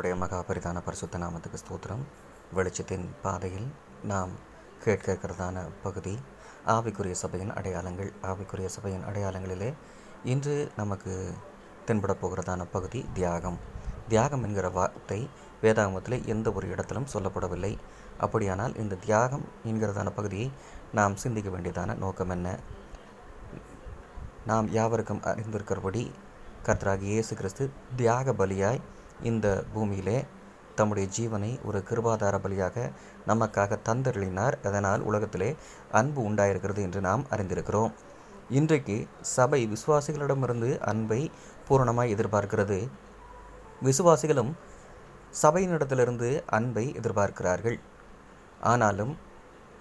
உடைய மகாபரிதான பரிசுத்த நாமத்துக்கு ஸ்தோத்திரம். வெளிச்சத்தின் பாதையில் நாம் கேட்க இருக்கிறதான பகுதி ஆவிக்குரிய சபையின் அடையாளங்கள். ஆவிக்குரிய சபையின் அடையாளங்களிலே இன்று நமக்கு தென்பட போகிறதான பகுதி தியாகம். தியாகம் என்கிற வார்த்தை வேதாகமத்தில் எந்த ஒரு இடத்திலும் சொல்லப்படவில்லை. அப்படியானால் இந்த தியாகம் என்கிறதான பகுதியை நாம் சிந்திக்க வேண்டியதான நோக்கம் என்ன? நாம் யாவருக்கும் அறிந்திருக்கிறபடி கர்த்தராகி இயேசு கிறிஸ்து தியாக பலியாய் இந்த பூமியிலே தம்முடைய ஜீவனை ஒரு கிருபாதார பலியாக நமக்காக தந்தருளினார். அதனால் உலகத்திலே அன்பு உண்டாயிருக்கிறது என்று நாம் அறிந்திருக்கிறோம். இன்றைக்கு சபை விசுவாசிகளிடமிருந்து அன்பை பூரணமாய் எதிர்பார்க்கிறது. விசுவாசிகளும் சபையினிடத்திலிருந்து அன்பை எதிர்பார்க்கிறார்கள். ஆனாலும்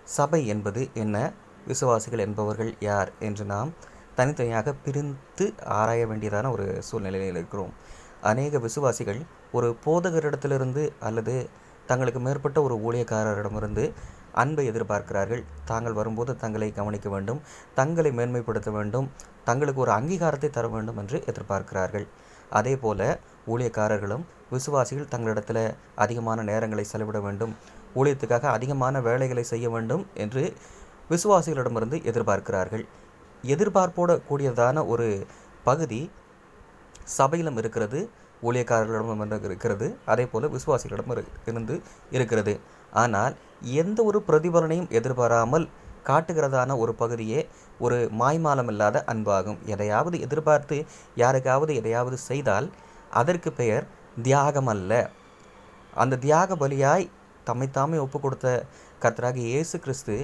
சபை என்பது என்ன? விசுவாசிகள் என்பவர்கள் யார்? என்று நாம் தனித்தனியாக பிரிந்து ஆராய வேண்டியதான ஒரு சூழ்நிலையில் இருக்கிறோம். அநேக விசுவாசிகள் ஒரு போதகரிடத்திலிருந்து அல்லது தங்களுக்கு மேற்பட்ட ஒரு ஊழியக்காரரிடமிருந்து அன்பை எதிர்பார்க்கிறார்கள். தாங்கள் வரும்போது தங்களை கவனிக்க வேண்டும் தங்களை மேன்மைப்படுத்த வேண்டும் தங்களுக்கு ஒரு அங்கீகாரத்தை தர வேண்டும் என்று எதிர்பார்க்கிறார்கள். அதே போல ஊழியக்காரர்களும் விசுவாசிகள் தங்களிடத்தில் அதிகமான நேரங்களை செலவிட வேண்டும் ஊழியத்துக்காக அதிகமான வேலைகளை செய்ய வேண்டும் என்று விசுவாசிகளிடமிருந்து எதிர்பார்க்கிறார்கள். எதிர்பார்ப்போட கூடியதான ஒரு பகுதி சபையிலும் இருக்கிறது ஊழியக்காரர்களிடம் இருக்கிறது அதே போல் விசுவாசிகளிடம் இருந்து இருக்கிறது. ஆனால் எந்த ஒரு பிரதிபலனையும் எதிர்பாராமல் காட்டுகிறதான ஒரு பகுதியே ஒரு மாய்மாலம் இல்லாத அன்பாகும். எதையாவது எதிர்பார்த்து யாருக்காவது எதையாவது செய்தால் அதற்கு பெயர் தியாகம் அல்ல அந்த தியாக பலியாய் தம்மைத்தாமே ஒப்பு கொடுத்த கர்த்தராகி இயேசு கிறிஸ்து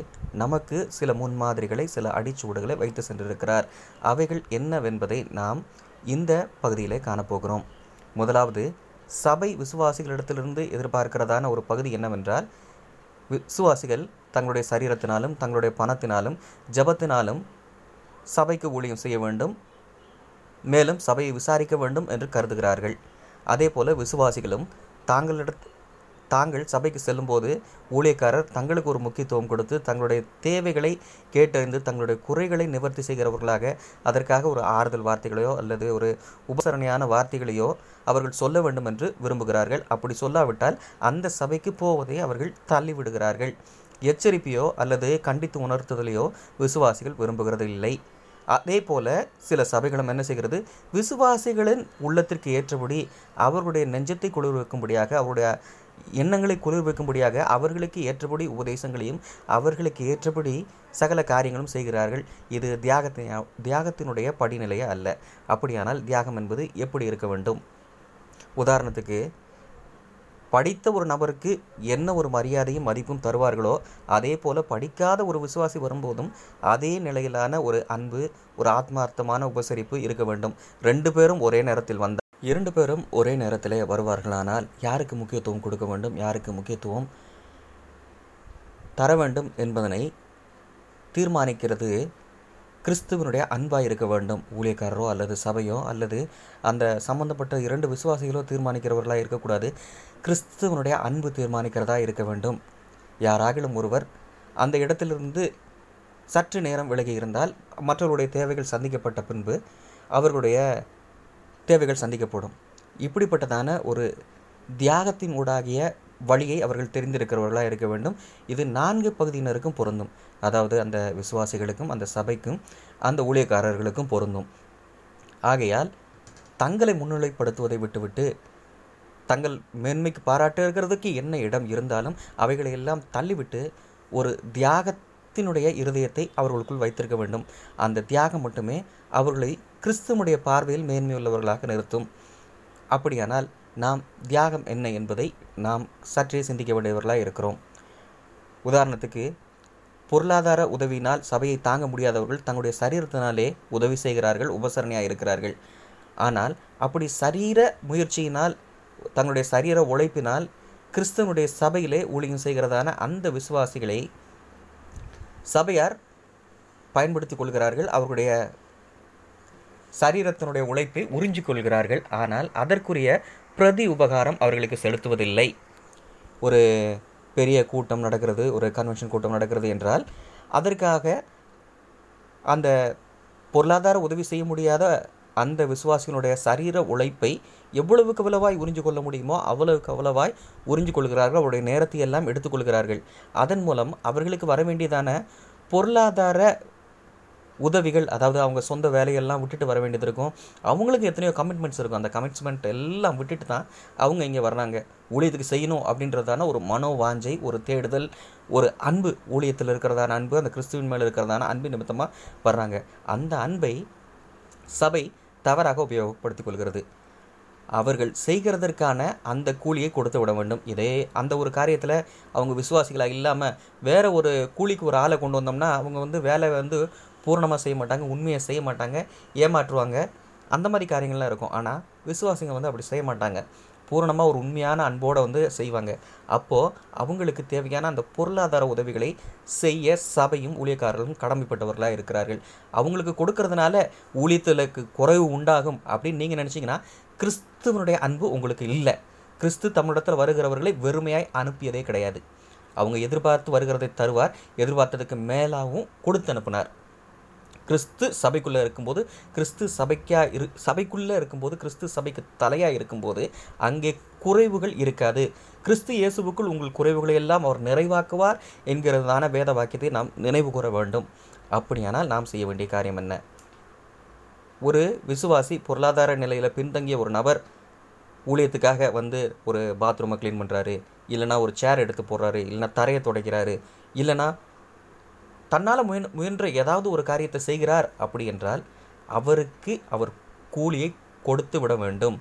நமக்கு சில முன்மாதிரிகளை சில அடிச்சூடுகளை வைத்து சென்றிருக்கிறார். அவைகள் என்னவென்பதை நாம் இந்த பகுதியிலே காணப்போகிறோம். முதலாவது சபை விசுவாசிகளிடத்திலிருந்து எதிர்பார்க்கிறதான ஒரு பகுதி என்னவென்றால் விசுவாசிகள் தங்களுடைய சரீரத்தினாலும் தங்களுடைய பணத்தினாலும் ஜபத்தினாலும் சபைக்கு ஊழியம் செய்ய வேண்டும் மேலும் சபையை விசாரிக்க வேண்டும் என்று கருதுகிறார்கள். அதே போல் விசுவாசிகளும் தாங்களிட தாங்கள் சபைக்கு செல்லும்போது ஊழியக்காரர் தங்களுக்கு ஒரு முக்கியத்துவம் கொடுத்து தங்களுடைய தேவைகளை கேட்டறிந்து தங்களுடைய குறைகளை நிவர்த்தி செய்கிறவர்களாக அதற்காக ஒரு ஆறுதல் வார்த்தைகளையோ அல்லது ஒரு உபசரணையான வார்த்தைகளையோ அவர்கள் சொல்ல வேண்டும் என்று விரும்புகிறார்கள். அப்படி சொல்லாவிட்டால் அந்த சபைக்கு போவதை அவர்கள் தள்ளிவிடுகிறார்கள். எச்சரிப்பையோ அல்லது கண்டித்து உணர்த்துதலையோ விசுவாசிகள் விரும்புகிறது இல்லை அதே போல சில சபைகளும் என்ன செய்கிறது? விசுவாசிகளின் உள்ளத்திற்கு ஏற்றபடி அவர்களுடைய நெஞ்சத்தை குளிர்விக்கும்படியாக அவருடைய எண்ணங்களை குளிர்விக்கும்படியாக அவர்களுக்கு ஏற்றபடி உபதேசங்களையும் அவர்களுக்கு ஏற்றபடி சகல காரியங்களும் செய்கிறார்கள். இது தியாகத்தின் தியாகத்தினுடைய படிநிலையே அல்ல. அப்படியானால் தியாகம் என்பது எப்படி இருக்க வேண்டும்? உதாரணத்துக்கு படித்த ஒரு நபருக்கு என்ன ஒரு மரியாதையும் மதிப்பும் தருவார்களோ அதே போல் படிக்காத ஒரு விசுவாசி வரும்போதும் அதே நிலையிலான ஒரு அன்பு ஒரு ஆத்மார்த்தமான உபசரிப்பு இருக்க வேண்டும். ரெண்டு பேரும் ஒரே நேரத்தில் வந்தால் இரண்டு பேரும் ஒரே நேரத்தில் வருவார்களானால் யாருக்கு முக்கியத்துவம் கொடுக்க வேண்டும் யாருக்கு முக்கியத்துவம் தர வேண்டும் என்பதனை தீர்மானிக்கிறது கிறிஸ்துவனுடைய அன்பாக இருக்க வேண்டும். ஊழியக்காரரோ அல்லது சபையோ அல்லது அந்த சம்பந்தப்பட்ட இரண்டு விசுவாசிகளோ தீர்மானிக்கிறவர்களாக இருக்கக்கூடாது. கிறிஸ்துவனுடைய அன்பு தீர்மானிக்கிறதா இருக்க வேண்டும். யாராகிலும் ஒருவர் அந்த இடத்திலிருந்து சற்று நேரம் விலகி இருந்தால் மற்றவருடைய தேவைகள் சந்திக்கப்பட்ட பின்பு அவர்களுடைய தேவைகள் சந்திக்கப்படும். இப்படிப்பட்டதான ஒரு தியாகத்தின் ஊடாகிய வழியை அவர்கள் தெரிந்திருக்கிறவர்களாக இருக்க வேண்டும். இது நான்கு பகுதியினருக்கும் பொருந்தும். அதாவது அந்த விசுவாசிகளுக்கும் அந்த சபைக்கும் அந்த ஊழியக்காரர்களுக்கும் பொருந்தும். ஆகையால் தங்களை முன்னிலைப்படுத்துவதை விட்டுவிட்டு தங்கள் மேன்மைக்கு பாராட்டுகிறதுக்கு என்ன இடம் இருந்தாலும் அவைகளை எல்லாம் தள்ளிவிட்டு ஒரு பக்தினுடைய இருதயத்தை அவர்களுக்குள் வைத்திருக்க வேண்டும். அந்த தியாகம் மட்டுமே அவர்களை கிறிஸ்துவனுடைய பார்வையில் மேன்மையுள்ளவர்களாக நிறுத்தும். அப்படியானால் நாம் தியாகம் என்ன என்பதை நாம் சற்றே சிந்திக்க வேண்டியவர்களாக இருக்கிறோம். உதாரணத்துக்கு பொருளாதார உதவியினால் சபையை தாங்க முடியாதவர்கள் தங்களுடைய சரீரத்தினாலே உதவி செய்கிறார்கள் உபசரணையாக இருக்கிறார்கள். ஆனால் அப்படி சரீர முயற்சியினால் தங்களுடைய சரீர உழைப்பினால் கிறிஸ்தவனுடைய சபையிலே ஊழியம் செய்கிறதான அந்த விசுவாசிகளை சபையார் பயன்படுத்தி கொள்கிறார்கள் அவர்களுடைய சரீரத்தினுடைய உழைப்பை உறிஞ்சிக் கொள்கிறார்கள். ஆனால் அதற்குரிய பிரதி உபகாரம் அவர்களுக்கு செலுத்துவதில்லை. ஒரு பெரிய கூட்டம் நடக்கிறது ஒரு கன்வென்ஷன் கூட்டம் நடக்கிறது என்றால் அதற்காக அந்த பொருளாதார உதவி செய்ய முடியாத அந்த விசுவாசிகளுடைய சரீர உழைப்பை எவ்வளவுக்கு அவ்வளவாய் உறிஞ்சு கொள்ள முடியுமோ அவ்வளவுக்கு அவ்வளவாய் உறிஞ்சு கொள்கிறார்கள். அவருடைய நேரத்தை எல்லாம் எடுத்துக்கொள்கிறார்கள் அதன் மூலம் அவர்களுக்கு வர வேண்டியதான பொருளாதார உதவிகள் அதாவது அவங்க சொந்த வேலையெல்லாம் விட்டுட்டு வர வேண்டியது இருக்கும். அவங்களுக்கு எத்தனையோ கமிட்மெண்ட்ஸ் இருக்கும். அந்த கமிட்மெண்ட் எல்லாம் விட்டுட்டு தான் அவங்க இங்கே வர்றாங்க. ஊழியத்துக்கு செய்யணும் அப்படின்றதான ஒரு மனோ வாஞ்சை ஒரு தேடுதல் ஒரு அன்பு ஊழியத்தில் இருக்கிறதான அன்பு அந்த கிறிஸ்துவின் மேலே இருக்கிறதான அன்பு நிமித்தமாக வர்றாங்க. அந்த அன்பை சபை தவறாக உபயோகப்படுத்திக் கொள்கிறது அவர்கள் செய்கிறதற்கான அந்த கூலியை கொடுத்து விட வேண்டும். இதே அந்த ஒரு காரியத்தில் அவங்க விசுவாசிகளாக இல்லாமல் வேற ஒரு கூலிக்கு ஒரு ஆளை கொண்டு வந்தோம்னா அவங்க வந்து வேலை வந்து பூர்ணமாக செய்ய மாட்டாங்க உண்மையை செய்ய மாட்டாங்க ஏமாற்றுவாங்க. அந்த மாதிரி காரியங்கள்லாம் இருக்கும். ஆனால் விசுவாசிங்க வந்து அப்படி செய்ய மாட்டாங்க. பூரணமாக ஒரு உண்மையான அன்போடு வந்து செய்வாங்க. அப்போது அவங்களுக்கு தேவையான அந்த பொருளாதார உதவிகளை செய்ய சபையும் ஊழியக்காரர்களும் கடமைப்பட்டவர்களாக இருக்கிறார்கள். அவங்களுக்கு கொடுக்கறதுனால ஊழியத்திலுக்கு குறைவு உண்டாகும் அப்படின்னு நீங்கள் நினச்சிங்கன்னா கிறிஸ்துவனுடைய அன்பு உங்களுக்கு இல்லை. கிறிஸ்து தமிழிடத்தில் வருகிறவர்களை வெறுமையாய் அனுப்பியதே கிடையாது. அவங்க எதிர்பார்த்து வருகிறதை தருவார் எதிர்பார்த்ததுக்கு மேலாகவும் கொடுத்து அனுப்பினார். கிறிஸ்து சபைக்குள்ளே இருக்கும்போது கிறிஸ்து சபைக்கா இரு சபைக்குள்ளே இருக்கும்போது கிறிஸ்து சபைக்கு தலையாக இருக்கும்போது அங்கே குறைவுகள் இருக்காது. கிறிஸ்து இயேசுவுக்குள் உங்கள் குறைவுகளை எல்லாம் அவர் நிறைவாக்குவார் என்கிறதான வேத வாக்கியத்தை நாம் நினைவு கூற வேண்டும். அப்படியானால் நாம் செய்ய வேண்டிய காரியம் என்ன? ஒரு விசுவாசி பொருளாதார நிலையில் பின்தங்கிய ஒரு நபர் ஊழியத்துக்காக வந்து ஒரு பாத்ரூமை க்ளீன் பண்ணுறாரு இல்லைனா ஒரு சேர் எடுத்து போடுறாரு. இல்லைனா தரையை துடைக்கிறாரு. இல்லைனா தன்னால் முயன் முயன்ற ஏதாவது ஒரு காரியத்தை செய்கிறார் அப்படி என்றால் அவருக்கு அவர் கூலியை கொடுத்து விட வேண்டும்.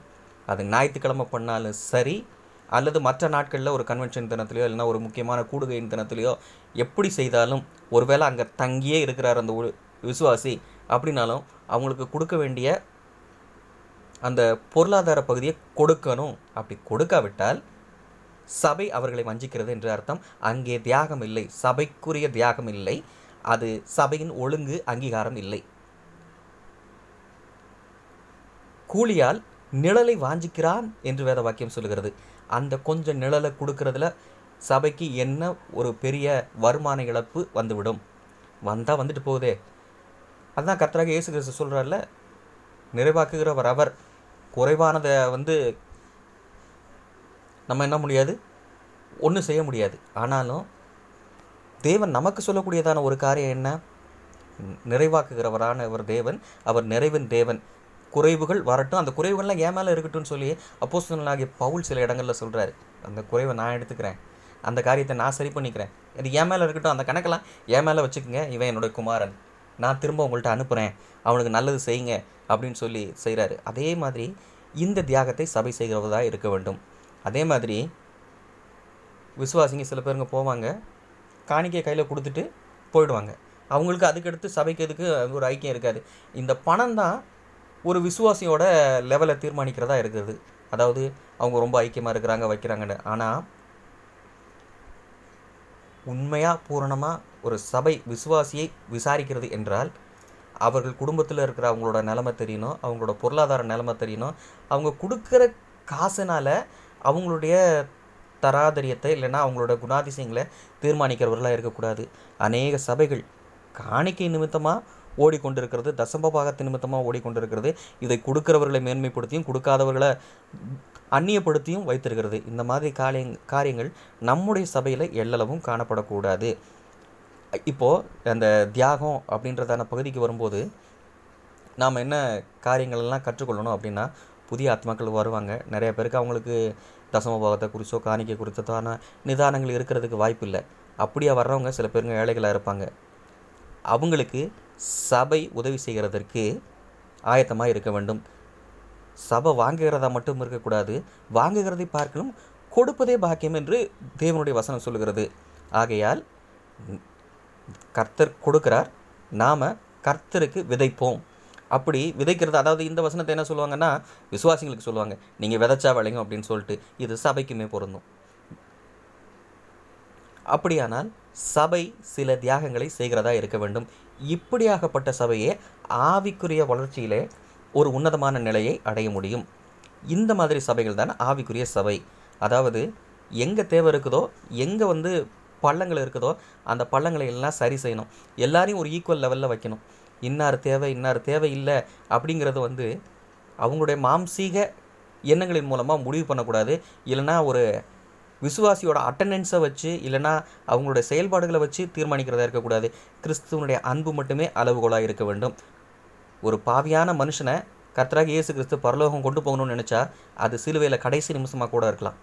அது ஞாயிற்றுக்கிழமை பண்ணாலும் சரி அல்லது மற்ற நாட்களில் ஒரு கன்வென்ஷன் தினத்துலையோ இல்லைனா ஒரு முக்கியமான கூடுகையின் தினத்துலையோ எப்படி செய்தாலும் ஒருவேளை அங்கே தங்கியே இருக்கிறார் அந்த உ- விசுவாசி அப்படின்னாலும் அவங்களுக்கு கொடுக்க வேண்டிய அந்த பொருளாதார பகுதியை கொடுக்கணும். அப்படி கொடுக்காவிட்டால் சபை அவர்களை வஞ்சிக்கிறது என்று அர்த்தம். அங்கே தியாகம் இல்லை. சபைக்குரிய தியாகம் இல்லை. அது சபையின் ஒழுங்கு அங்கீகாரம் இல்லை. கூலியால் நிழலை வாஞ்சிக்கிறான் என்று வேத வாக்கியம் சொல்லுகிறது. அந்த கொஞ்சம் நிழலை கொடுக்கறதுல சபைக்கு என்ன ஒரு பெரிய வருமான இழப்பு வந்துவிடும். வந்தால் வந்துட்டு போகுதே. அதான் கர்த்தராக இயேசு கிறிஸ்து சொல்கிறார்ல நிறைவாக்குகிறவர் அவர். குறைவானதை வந்து நம்ம என்ன முடியாது? ஒன்றும் செய்ய முடியாது. ஆனாலும் தேவன் நமக்கு சொல்லக்கூடியதான ஒரு காரியம் என்ன? நிறைவாக்குகிறவரான ஒரு தேவன். அவர் நிறைவின் தேவன். குறைவுகள் வரட்டும். அந்த குறைவுகள்லாம் ஏன் மேலே இருக்கட்டும்னு சொல்லி அப்போஸ்தலனாகிய பவுல் சில இடங்களில் சொல்கிறாரு அந்த குறைவை நான் எடுத்துக்கிறேன். அந்த காரியத்தை நான் சரி பண்ணிக்கிறேன். இது என் மேலே இருக்கட்டும். அந்த கணக்கெல்லாம் என் மேலே வச்சுக்கோங்க. இவன் என்னுடைய குமாரன். நான் திரும்ப உங்கள்கிட்ட அனுப்புகிறேன் அவனுக்கு நல்லது செய்யுங்க அப்படின்னு சொல்லி செய்கிறாரு அதே மாதிரி இந்த தியாகத்தை சபை செய்கிறவதாக இருக்க வேண்டும். அதே மாதிரி விசுவாசிங்க சில பேருங்க போவாங்க. காணிக்கை கையில் கொடுத்துட்டு போயிடுவாங்க. அவங்களுக்கு அதுக்கடுத்து சபைக்கு எதுக்கு ஒரு ஐக்கியம் இருக்காது. இந்த பணம் தான் ஒரு விசுவாசியோட லெவலை தீர்மானிக்கிறதா இருக்கிறது அதாவது அவங்க ரொம்ப ஐக்கியமாக இருக்கிறாங்க வைக்கிறாங்கன்னு. ஆனால் உண்மையாக பூரணமாக ஒரு சபை விசுவாசியை விசாரிக்கிறது என்றால் அவர்கள் குடும்பத்தில் இருக்கிற அவங்களோட நிலைமை தெரியணும் அவங்களோட பொருளாதார நிலைமை தெரியணும். அவங்க கொடுக்குற காசுனால அவங்களுடைய தராதரியத்தை இல்லைன்னா அவங்களோட குணாதிசயங்களை தீர்மானிக்கிறவர்களாக இருக்கக்கூடாது. அநேக சபைகள் காணிக்கை நிமித்தமாக ஓடிக்கொண்டிருக்கிறது தசம்ப பாகத்து நிமித்தமாக ஓடிக்கொண்டிருக்கிறது. இதை கொடுக்கிறவர்களை மேன்மைப்படுத்தியும் கொடுக்காதவர்களை அந்நியப்படுத்தியும் வைத்திருக்கிறது. இந்த மாதிரி காரியங் காரியங்கள் நம்முடைய சபையில் எல்லளவும் காணப்படக்கூடாது. இப்போது அந்த தியாகம் அப்படின்றதான பகுதிக்கு வரும்போது நாம் என்ன காரியங்கள் எல்லாம் கற்றுக்கொள்ளணும் அப்படின்னா புதிய ஆத்மாக்கள் வருவாங்க. நிறைய பேருக்கு அவங்களுக்கு தசமபாகத்தை குறிச்சோ காணிக்கை குறித்ததான நிதானங்கள் இருக்கிறதுக்கு வாய்ப்பு இல்லை அப்படியே வர்றவங்க சில பேருங்க ஏழைகளாக இருப்பாங்க. அவங்களுக்கு சபை உதவி செய்கிறதற்கு ஆயத்தமாக இருக்க வேண்டும். சபை வாங்குகிறதா மட்டும் இருக்கக்கூடாது. வாங்குகிறதை பார்க்கணும் கொடுப்பதே பாக்கியம் என்று தேவனுடைய வசனம் சொல்லுகிறது. ஆகையால் கர்த்தர் கொடுக்கிறார். நாம் கர்த்தருக்கு விதைப்போம். அப்படி விதைக்கிறது அதாவது இந்த வசனத்தை என்ன சொல்லுவாங்கன்னா விசுவாசிங்களுக்கு சொல்லுவாங்க. நீங்கள் விதைச்சா விளையும் அப்படின்னு சொல்லிட்டு இது சபைக்குமே பொருந்தும். அப்படியானால் சபை சில தியாகங்களை செய்கிறதா இருக்க வேண்டும். இப்படியாகப்பட்ட சபையே ஆவிக்குரிய வளர்ச்சியிலே ஒரு உன்னதமான நிலையை அடைய முடியும். இந்த மாதிரி சபைகள் தான் ஆவிக்குரிய சபை. அதாவது எங்கே தேவை இருக்குதோ எங்கே வந்து பள்ளங்கள் இருக்குதோ அந்த பள்ளங்களை எல்லாம் சரி செய்யணும். எல்லாரையும் ஒரு ஈக்குவல் லெவலில் வைக்கணும். இன்னார் தேவை இன்னார் தேவை இல்லை அப்படிங்கிறது வந்து அவங்களுடைய மாம்சீக எண்ணங்களின் மூலமாக முடிவு பண்ணக்கூடாது. இல்லைன்னா ஒரு விசுவாசியோட அட்டண்டன்ஸை வச்சு இல்லைன்னா அவங்களுடைய செயல்பாடுகளை வச்சு தீர்மானிக்கிறதா இருக்கக்கூடாது. கிறிஸ்துவனுடைய அன்பு மட்டுமே அளவுகோலாக இருக்க வேண்டும். ஒரு பாவியான மனுஷனை கர்த்தராக இயேசு கிறிஸ்து பரலோகம் கொண்டு போகணும்னு நினச்சா அது சிலுவையில் கடைசி நிமிஷமாக கூட இருக்கலாம்.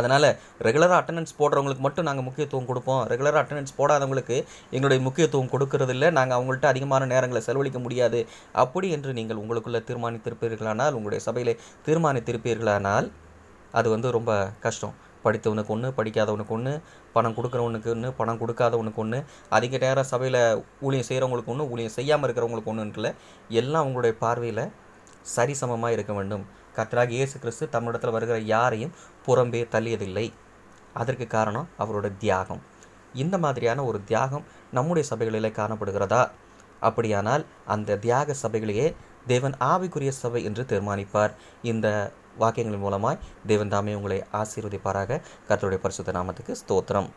அதனால் ரெகுலராக அட்டண்டன்ஸ் போடுறவங்களுக்கு மட்டும் நாங்கள் முக்கியத்துவம் கொடுப்போம். ரெகுலராக அட்டண்டன்ஸ் போடாதவங்களுக்கு எங்களுடைய முக்கியத்துவம் கொடுக்கறதில்ல. நாங்கள் அவங்கள்ட்ட அதிகமான நேரங்களை செலவழிக்க முடியாது. அப்படி என்று நீங்கள் உங்களுக்குள்ளே தீர்மானித்திருப்பீர்களானால் உங்களுடைய சபையிலே தீர்மானித்திருப்பீர்களானால் அது வந்து ரொம்ப கஷ்டம். படித்தவனுக்கு ஒன்று படிக்காதவனுக்கு ஒன்று பணம் கொடுக்குறவனுக்கு ஒன்று பணம் கொடுக்காதவனுக்கு ஒன்று அதிக நேரம் சபையில் ஊழியம் செய்கிறவங்களுக்கு ஒன்று ஊழியம் செய்யாமல் இருக்கிறவங்களுக்கு ஒன்றுன்றல எல்லாம் உங்களுடைய பார்வையில் சரிசமமாக இருக்க வேண்டும். கர்த்தராக இயேசு கிறிஸ்து தம்மிடத்தில் வருகிற யாரையும் புறம்பே தள்ளியதில்லை. அதற்கு காரணம் அவரோட தியாகம். இந்த மாதிரியான ஒரு தியாகம் நம்முடைய சபைகளிலே காணப்படுகிறதா? அப்படியானால் அந்த தியாக சபைகளையே தேவன் ஆவிக்குரிய சபை என்று தீர்மானிப்பார். இந்த வாக்கியங்களின் மூலமாய் தேவன் தாமே உங்களை ஆசீர்வதிப்பாராக. கர்த்தருடைய பரிசுத்த நாமத்துக்கு ஸ்தோத்திரம்.